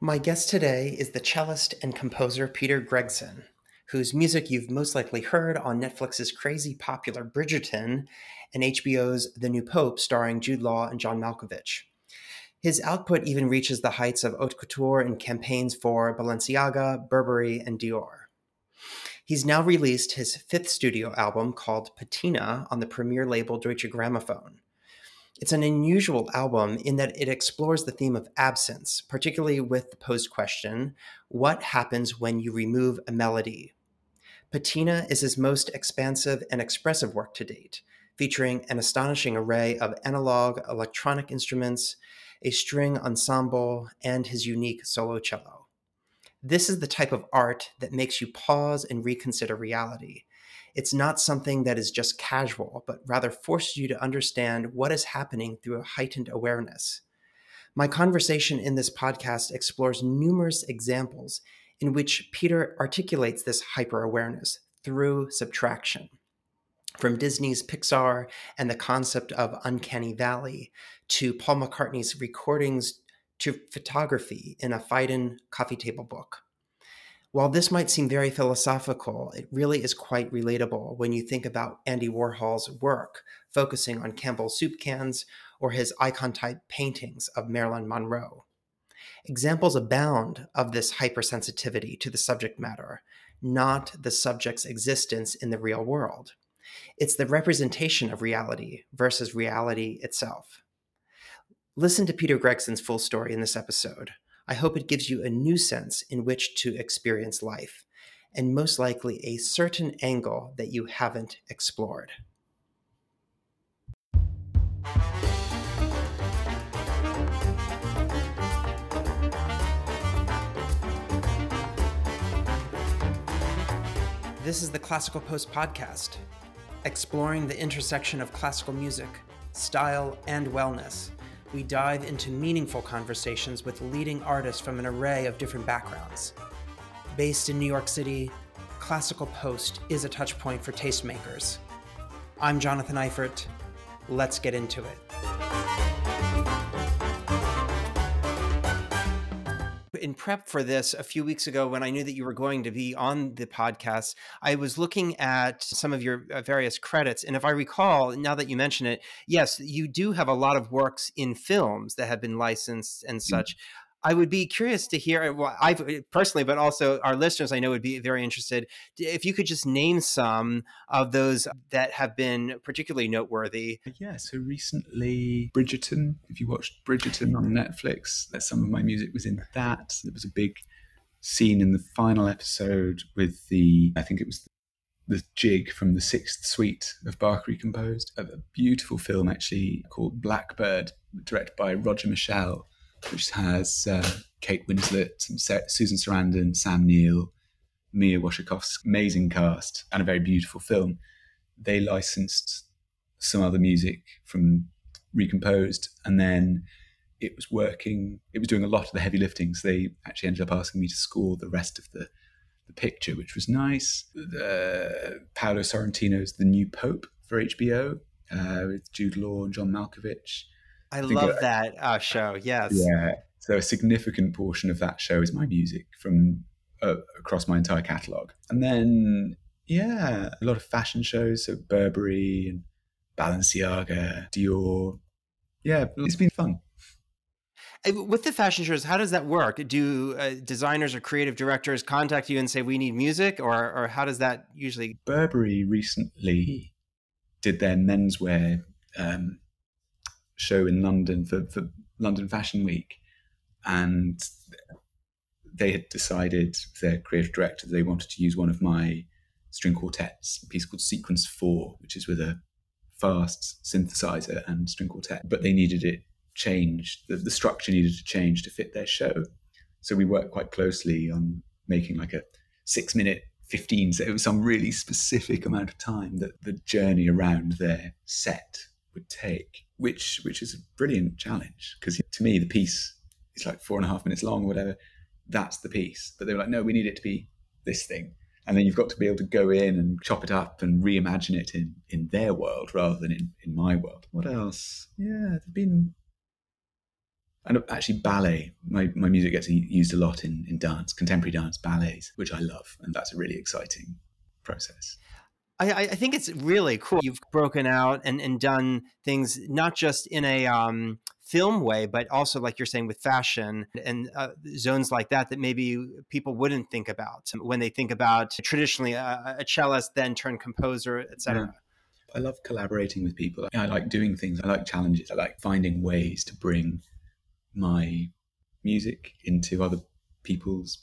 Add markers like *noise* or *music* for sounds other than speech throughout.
My guest today is the cellist and composer Peter Gregson, whose music you've most likely heard on Netflix's crazy popular Bridgerton and HBO's The New Pope, starring Jude Law and John Malkovich. His output even reaches the heights of haute couture in campaigns for Balenciaga, Burberry, and Dior. He's now released his fifth studio album called Patina on the premier label Deutsche Grammophon. It's an unusual album in that it explores the theme of absence, particularly with the posed question what happens when you remove a melody? Patina is his most expansive and expressive work to date, featuring an astonishing array of analog electronic instruments, a string ensemble, and his unique solo cello. This is the type of art that makes you pause and reconsider reality it's not something that is just casual, but rather forces you to understand what is happening through a heightened awareness. My conversation in this podcast explores numerous examples in which Peter articulates this hyper awareness through subtraction. From Disney's Pixar and the concept of Uncanny Valley to Paul McCartney's recordings to photography in a Phaidon coffee table book. While this might seem very philosophical, it really is quite relatable when you think about Andy Warhol's work, focusing on Campbell's soup cans or his icon type paintings of Marilyn Monroe. Examples abound of this hypersensitivity to the subject matter, not the subject's existence in the real world. It's the representation of reality versus reality itself. Listen to Peter Gregson's full story in this episode. I hope it gives you a new sense in which to experience life, and most likely a certain angle that you haven't explored. This is the Classical Post podcast, exploring the intersection of classical music, style, and wellness we dive into meaningful conversations with leading artists from an array of different backgrounds. Based in New York City, Classical Post is a touchpoint for tastemakers. I'm Jonathan Eifert. Let's get into it. In prep for this a few weeks ago when I knew that you were going to be on the podcast, I was looking at some of your uh, various credits. And if I recall, now that you mention it, yes, you do have a lot of works in films that have been licensed and mm. such. Mm-hmm. I would be curious to hear. Well, I uh, personally, but also our listeners, I know would be very interested if you could just name some of those that have been particularly noteworthy. Yeah. So recently, Bridgerton. If you watched Bridgerton on Netflix, that some of my music was in that. There was a big scene in the final episode with the. I think it was the jig from the sixth suite of Bach recomposed. A, beautiful film actually called Blackbird, directed by Roger Michell which has uh, Kate Winslet, Susan Sarandon, Sam Neill, Mia Wasikowska, amazing cast, and a very beautiful film. They licensed some other music from Recomposed, and then it was working. It was doing a lot of the heavy lifting. So they actually ended up asking me to score the rest of the the picture, which was nice. The, Paolo Sorrentino's The New Pope for HBO uh, with Jude Law and John Malkovich. I, I love that uh, show. Yes. Yeah. So a significant portion of that show is my music from uh, across my entire catalog, and then yeah, a lot of fashion shows, so Burberry and Balenciaga, Dior. Yeah, it's been fun. With the fashion shows, how does that work? Do uh, designers or creative directors contact you and say we need music, or or how does that usually? Burberry recently did their menswear um, show in London for, for London Fashion Week, and they had decided their creative director they wanted to use one of my string quartets, a piece called Sequence Four, which is with a fast synthesizer and string quartet, but they needed it changed. The, the structure needed to change to fit their show. So we worked quite closely on making like a six minute 15 so it was some really specific amount of time that the journey around their set would take which which is a brilliant challenge because to me the piece is like four and a half minutes long or whatever. That's the piece, but they were like, no, we need it to be this thing, and then you've got to be able to go in and chop it up and reimagine it in in their world rather than in in my world. What else? Yeah, there've been and actually ballet. My, my music gets used a lot in, in dance, contemporary dance, ballets, which I love. And that's a really exciting process. I, I, think it's really cool. You've broken out and, and done things not just in a um, film way, but also, like you're saying, with fashion and uh, zones like that that maybe people wouldn't think about when they think about traditionally a, a cellist, then turn composer, etc. Yeah. I love collaborating with people. I like doing things. I like challenges. I like finding ways to bring my music into other people's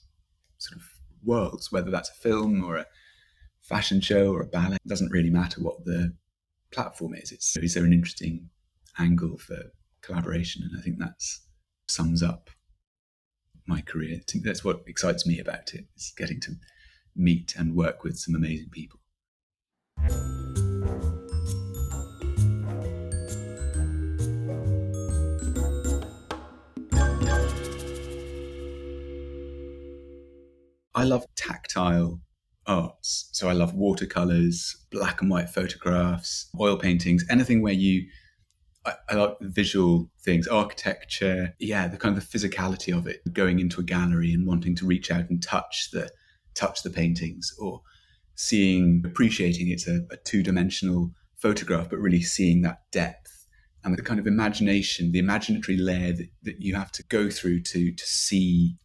sort of worlds, whether that's a film or a fashion show or a ballet. It doesn't really matter what the platform is. It's is there an interesting angle for collaboration? And I think that's sums up my career. I think that's what excites me about it is getting to meet and work with some amazing people. I love tactile arts. So I love watercolors, black and white photographs, oil paintings, anything where you, I, I, like visual things, architecture. Yeah, the kind of the physicality of it, going into a gallery and wanting to reach out and touch the, touch the paintings or seeing, appreciating it's a, a two dimensional photograph, but really seeing that depth and the kind of imagination, the imaginatory layer that, that you have to go through to, to see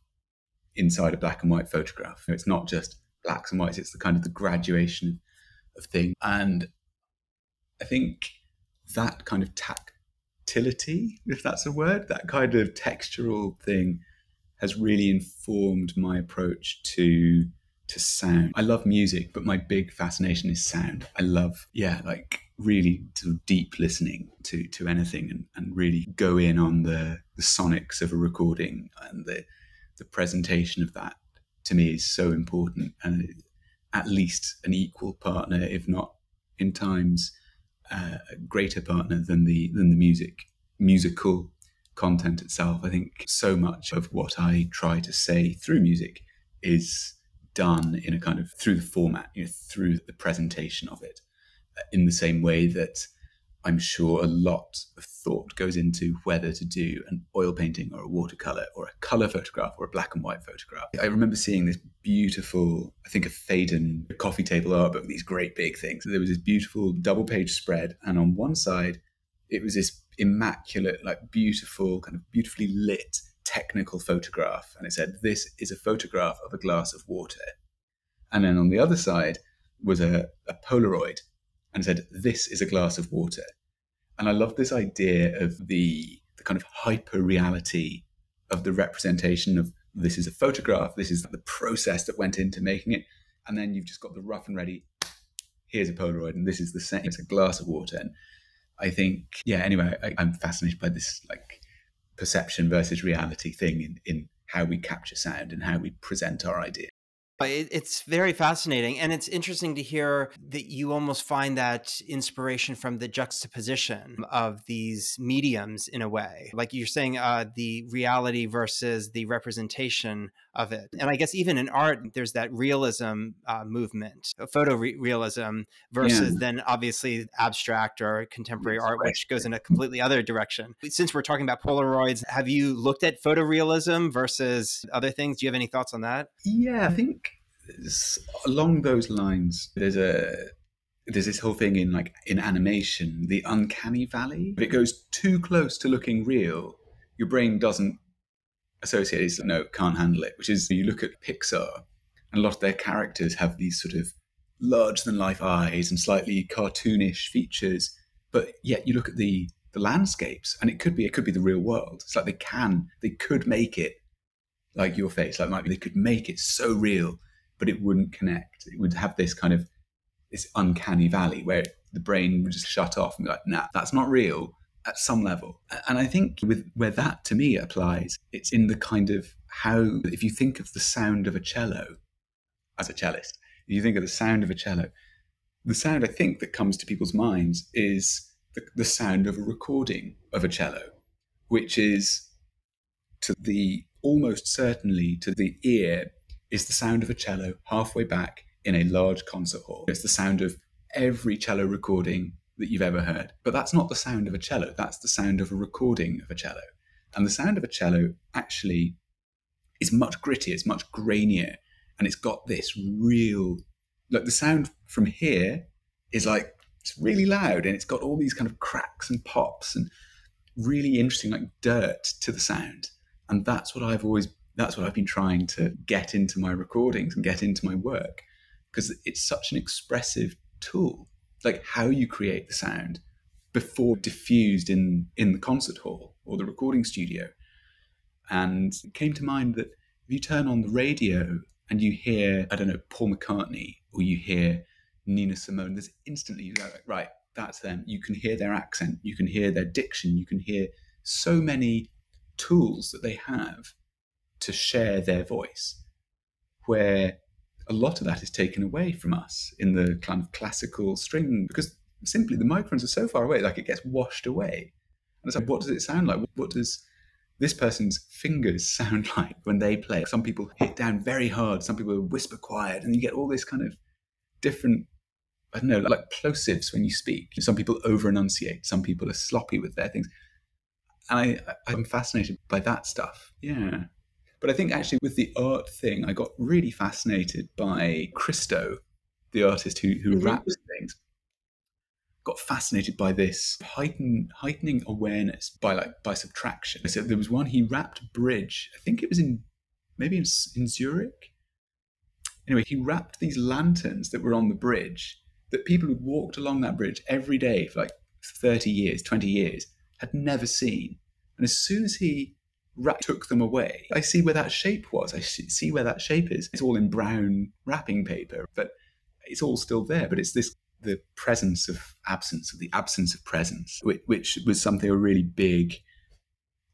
inside a black and white photograph. It's not just blacks and whites. It's the kind of the graduation of things. And I think that kind of tactility, if that's a word, that kind of textural thing has really informed my approach to to sound. I love music, but my big fascination is sound. I love, yeah, like really sort of deep listening to to anything and, and really go in on the the sonics of a recording and the the presentation of that to me is so important and at least an equal partner, if not in times uh, a greater partner than the than the music musical content itself. I think so much of what I try to say through music is done in a kind of through the format, you know, through the presentation of it, uh, in the same way that I'm sure a lot of thought goes into whether to do an oil painting or a watercolor or a color photograph or a black and white photograph. I remember seeing this beautiful, I think a Phaidon coffee table art book, these great big things. There was this beautiful double page spread, and on one side, it was this immaculate, like beautiful, kind of beautifully lit technical photograph. And it said, This is a photograph of a glass of water. And then on the other side was a, a Polaroid and said, This is a glass of water. And I love this idea of the, the kind of hyper reality of the representation of this is a photograph, this is the process that went into making it. And then you've just got the rough and ready, here's a Polaroid, and this is the same, it's a glass of water. And I think, yeah, anyway, I, I'm fascinated by this like perception versus reality thing in, in how we capture sound and how we present our idea. It's very fascinating. And it's interesting to hear that you almost find that inspiration from the juxtaposition of these mediums in a way. Like you're saying, uh, the reality versus the representation of it. And I guess even in art, there's that realism uh, movement, photo realism versus yeah. then obviously abstract or contemporary That's art, right. which goes in a completely other direction. Since we're talking about Polaroids, have you looked at photorealism versus other things? Do you have any thoughts on that? Yeah, I think along those lines, there's a there's this whole thing in like in animation, the uncanny valley. If it goes too close to looking real, your brain doesn't associate it. No, can't handle it. Which is you look at Pixar, and a lot of their characters have these sort of larger than life eyes and slightly cartoonish features, but yet you look at the the landscapes, and it could be it could be the real world. It's like they can they could make it like your face, like might be they could make it so real but it wouldn't connect. It would have this kind of this uncanny valley where the brain would just shut off and be like, nah, that's not real at some level. And I think with where that to me applies, it's in the kind of how if you think of the sound of a cello as a cellist, if you think of the sound of a cello, the sound I think that comes to people's minds is the, the sound of a recording of a cello, which is to the almost certainly to the ear is the sound of a cello halfway back in a large concert hall. It's the sound of every cello recording that you've ever heard. But that's not the sound of a cello, that's the sound of a recording of a cello. And the sound of a cello actually is much grittier, it's much grainier, and it's got this real like the sound from here is like it's really loud and it's got all these kind of cracks and pops and really interesting like dirt to the sound. And that's what I've always that's what I've been trying to get into my recordings and get into my work because it's such an expressive tool. Like how you create the sound before diffused in in the concert hall or the recording studio. And it came to mind that if you turn on the radio and you hear, I don't know, Paul McCartney or you hear Nina Simone, there's instantly you go, right, that's them. You can hear their accent, you can hear their diction, you can hear so many tools that they have to share their voice, where a lot of that is taken away from us in the kind of classical string because simply the microphones are so far away, like it gets washed away. And it's like, what does it sound like? What does this person's fingers *laughs* sound like when they play? Some people hit down very hard, some people whisper quiet, and you get all this kind of different, I don't know, like plosives when you speak. Some people over enunciate, some people are sloppy with their things. And I, I'm fascinated by that stuff. Yeah. But I think actually with the art thing, I got really fascinated by Christo, the artist who, who mm-hmm. wraps things got fascinated by this heighten, heightening awareness by like by subtraction. So there was one he wrapped bridge. I think it was in maybe in, in Zurich. Anyway, he wrapped these lanterns that were on the bridge that people who'd walked along that bridge every day for like 30 years, 20 years, had never seen. And as soon as he took them away, I see where that shape was. I see where that shape is. It's all in brown wrapping paper, but it's all still there. But it's this the presence of absence, of the absence of presence, which, which was something a really big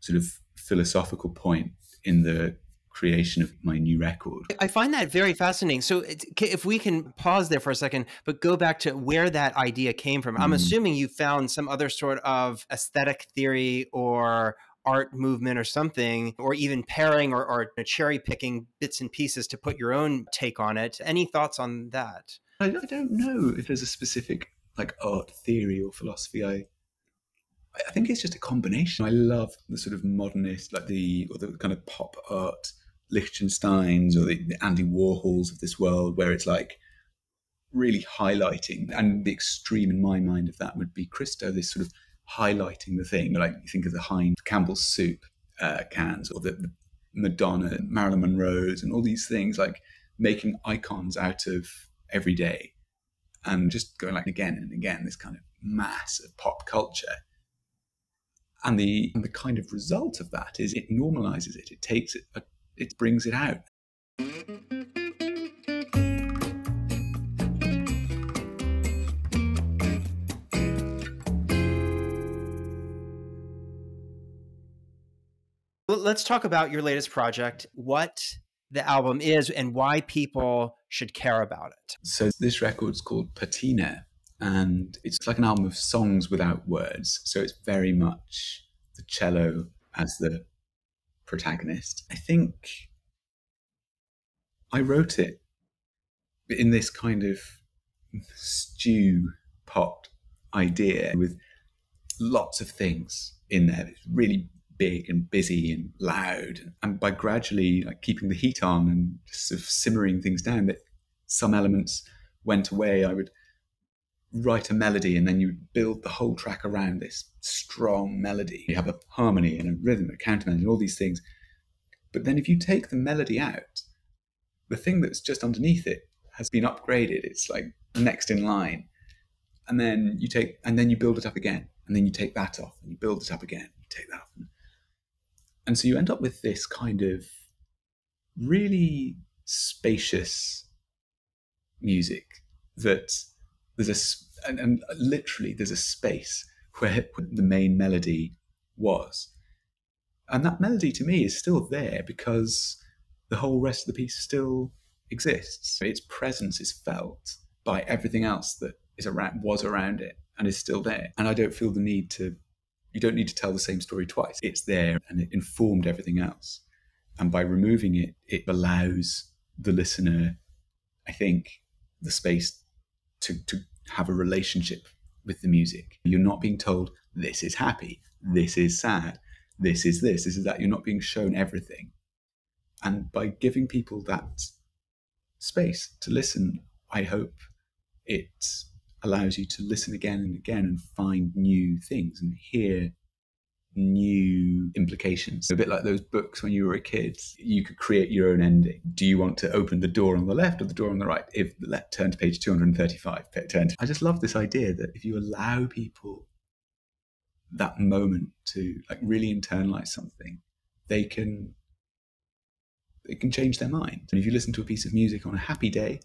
sort of philosophical point in the creation of my new record. I find that very fascinating. So, if we can pause there for a second, but go back to where that idea came from, mm. I'm assuming you found some other sort of aesthetic theory or art movement or something, or even pairing or, or cherry picking bits and pieces to put your own take on it. Any thoughts on that? I, I don't know if there's a specific like art theory or philosophy. I I think it's just a combination. I love the sort of modernist, like the or the kind of pop art, Lichtensteins or the, the Andy Warhols of this world, where it's like really highlighting. And the extreme in my mind of that would be Christo, this sort of highlighting the thing. Like you think of the Heinz Campbell's soup uh, cans or the, the Madonna, Marilyn Monroe's, and all these things, like making icons out of every day and just going like again and again this kind of mass of pop culture and the and the kind of result of that is it normalizes it it takes it it brings it out let's talk about your latest project what the album is and why people should care about it. So this record's called Patina and it's like an album of songs without words. So it's very much the cello as the protagonist. I think I wrote it in this kind of stew pot idea with lots of things in there. It's really big and busy and loud. And by gradually like keeping the heat on and sort of simmering things down, that some elements went away. I would write a melody and then you build the whole track around this strong melody. You have a harmony and a rhythm, a counter and all these things. But then if you take the melody out, the thing that's just underneath it has been upgraded. It's like next in line. And then you take and then you build it up again. And then you take that off and you build it up again. You take that off. And and so you end up with this kind of really spacious music that there's a, and, and literally there's a space where the main melody was. And that melody to me is still there because the whole rest of the piece still exists. Its presence is felt by everything else that is around was around it and is still there. And I don't feel the need to you don't need to tell the same story twice. It's there and it informed everything else. And by removing it, it allows the listener, I think, the space to, to have a relationship with the music. You're not being told, this is happy, this is sad, this is this, this is that. You're not being shown everything. And by giving people that space to listen, I hope it allows you to listen again and again and find new things and hear new implications. A bit like those books when you were a kid, you could create your own ending. Do you want to open the door on the left or the door on the right? If left turn to page 235, turn to, I just love this idea that if you allow people that moment to like really internalize something, they can it can change their mind. And if you listen to a piece of music on a happy day,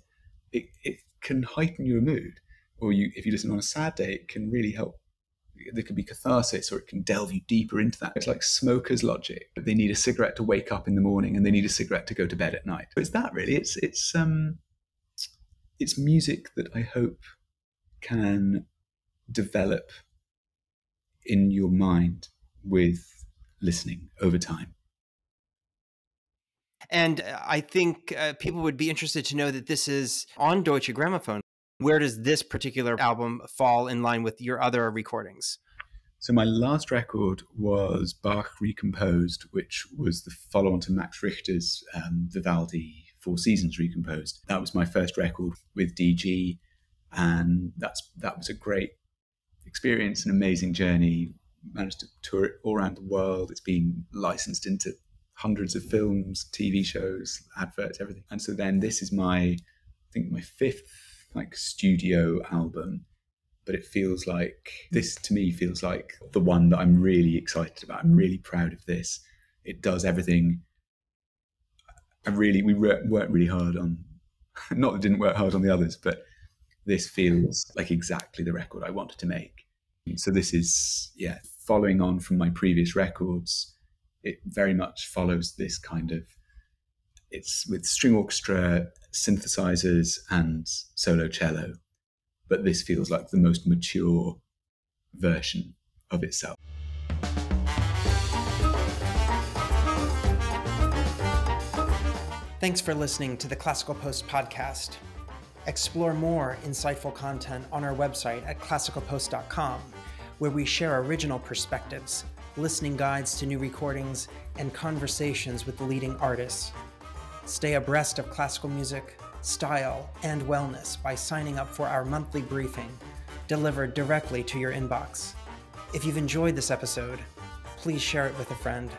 it, it can heighten your mood. Or you, if you listen on a sad day, it can really help. There can be catharsis, or it can delve you deeper into that. It's like smokers' logic. They need a cigarette to wake up in the morning, and they need a cigarette to go to bed at night. But it's that really. It's it's um, it's music that I hope can develop in your mind with listening over time. And uh, I think uh, people would be interested to know that this is on Deutsche Grammophon. Where does this particular album fall in line with your other recordings? So my last record was Bach Recomposed, which was the follow-on to Max Richter's um, Vivaldi Four Seasons Recomposed. That was my first record with DG, and that's that was a great experience, an amazing journey. Managed to tour it all around the world. It's been licensed into hundreds of films, TV shows, adverts, everything. And so then this is my, I think my fifth like studio album, but it feels like this to me feels like the one that I'm really excited about. I'm really proud of this. It does everything. I really we worked really hard on. *laughs* Not that didn't work hard on the others, but this feels like exactly the record I wanted to make. So this is yeah, following on from my previous records it very much follows this kind of it's with string orchestra, synthesizers, and solo cello. But this feels like the most mature version of itself. Thanks for listening to the Classical Post podcast. Explore more insightful content on our website at classicalpost.com, where we share original perspectives listening guides to new recordings, and conversations with leading artists. Stay abreast of classical music, style, and wellness by signing up for our monthly briefing, delivered directly to your inbox. If you've enjoyed this episode, please share it with a friend.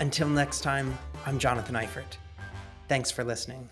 Until next time, I'm Jonathan Eifert. Thanks for listening.